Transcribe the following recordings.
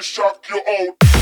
Shock your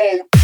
Own.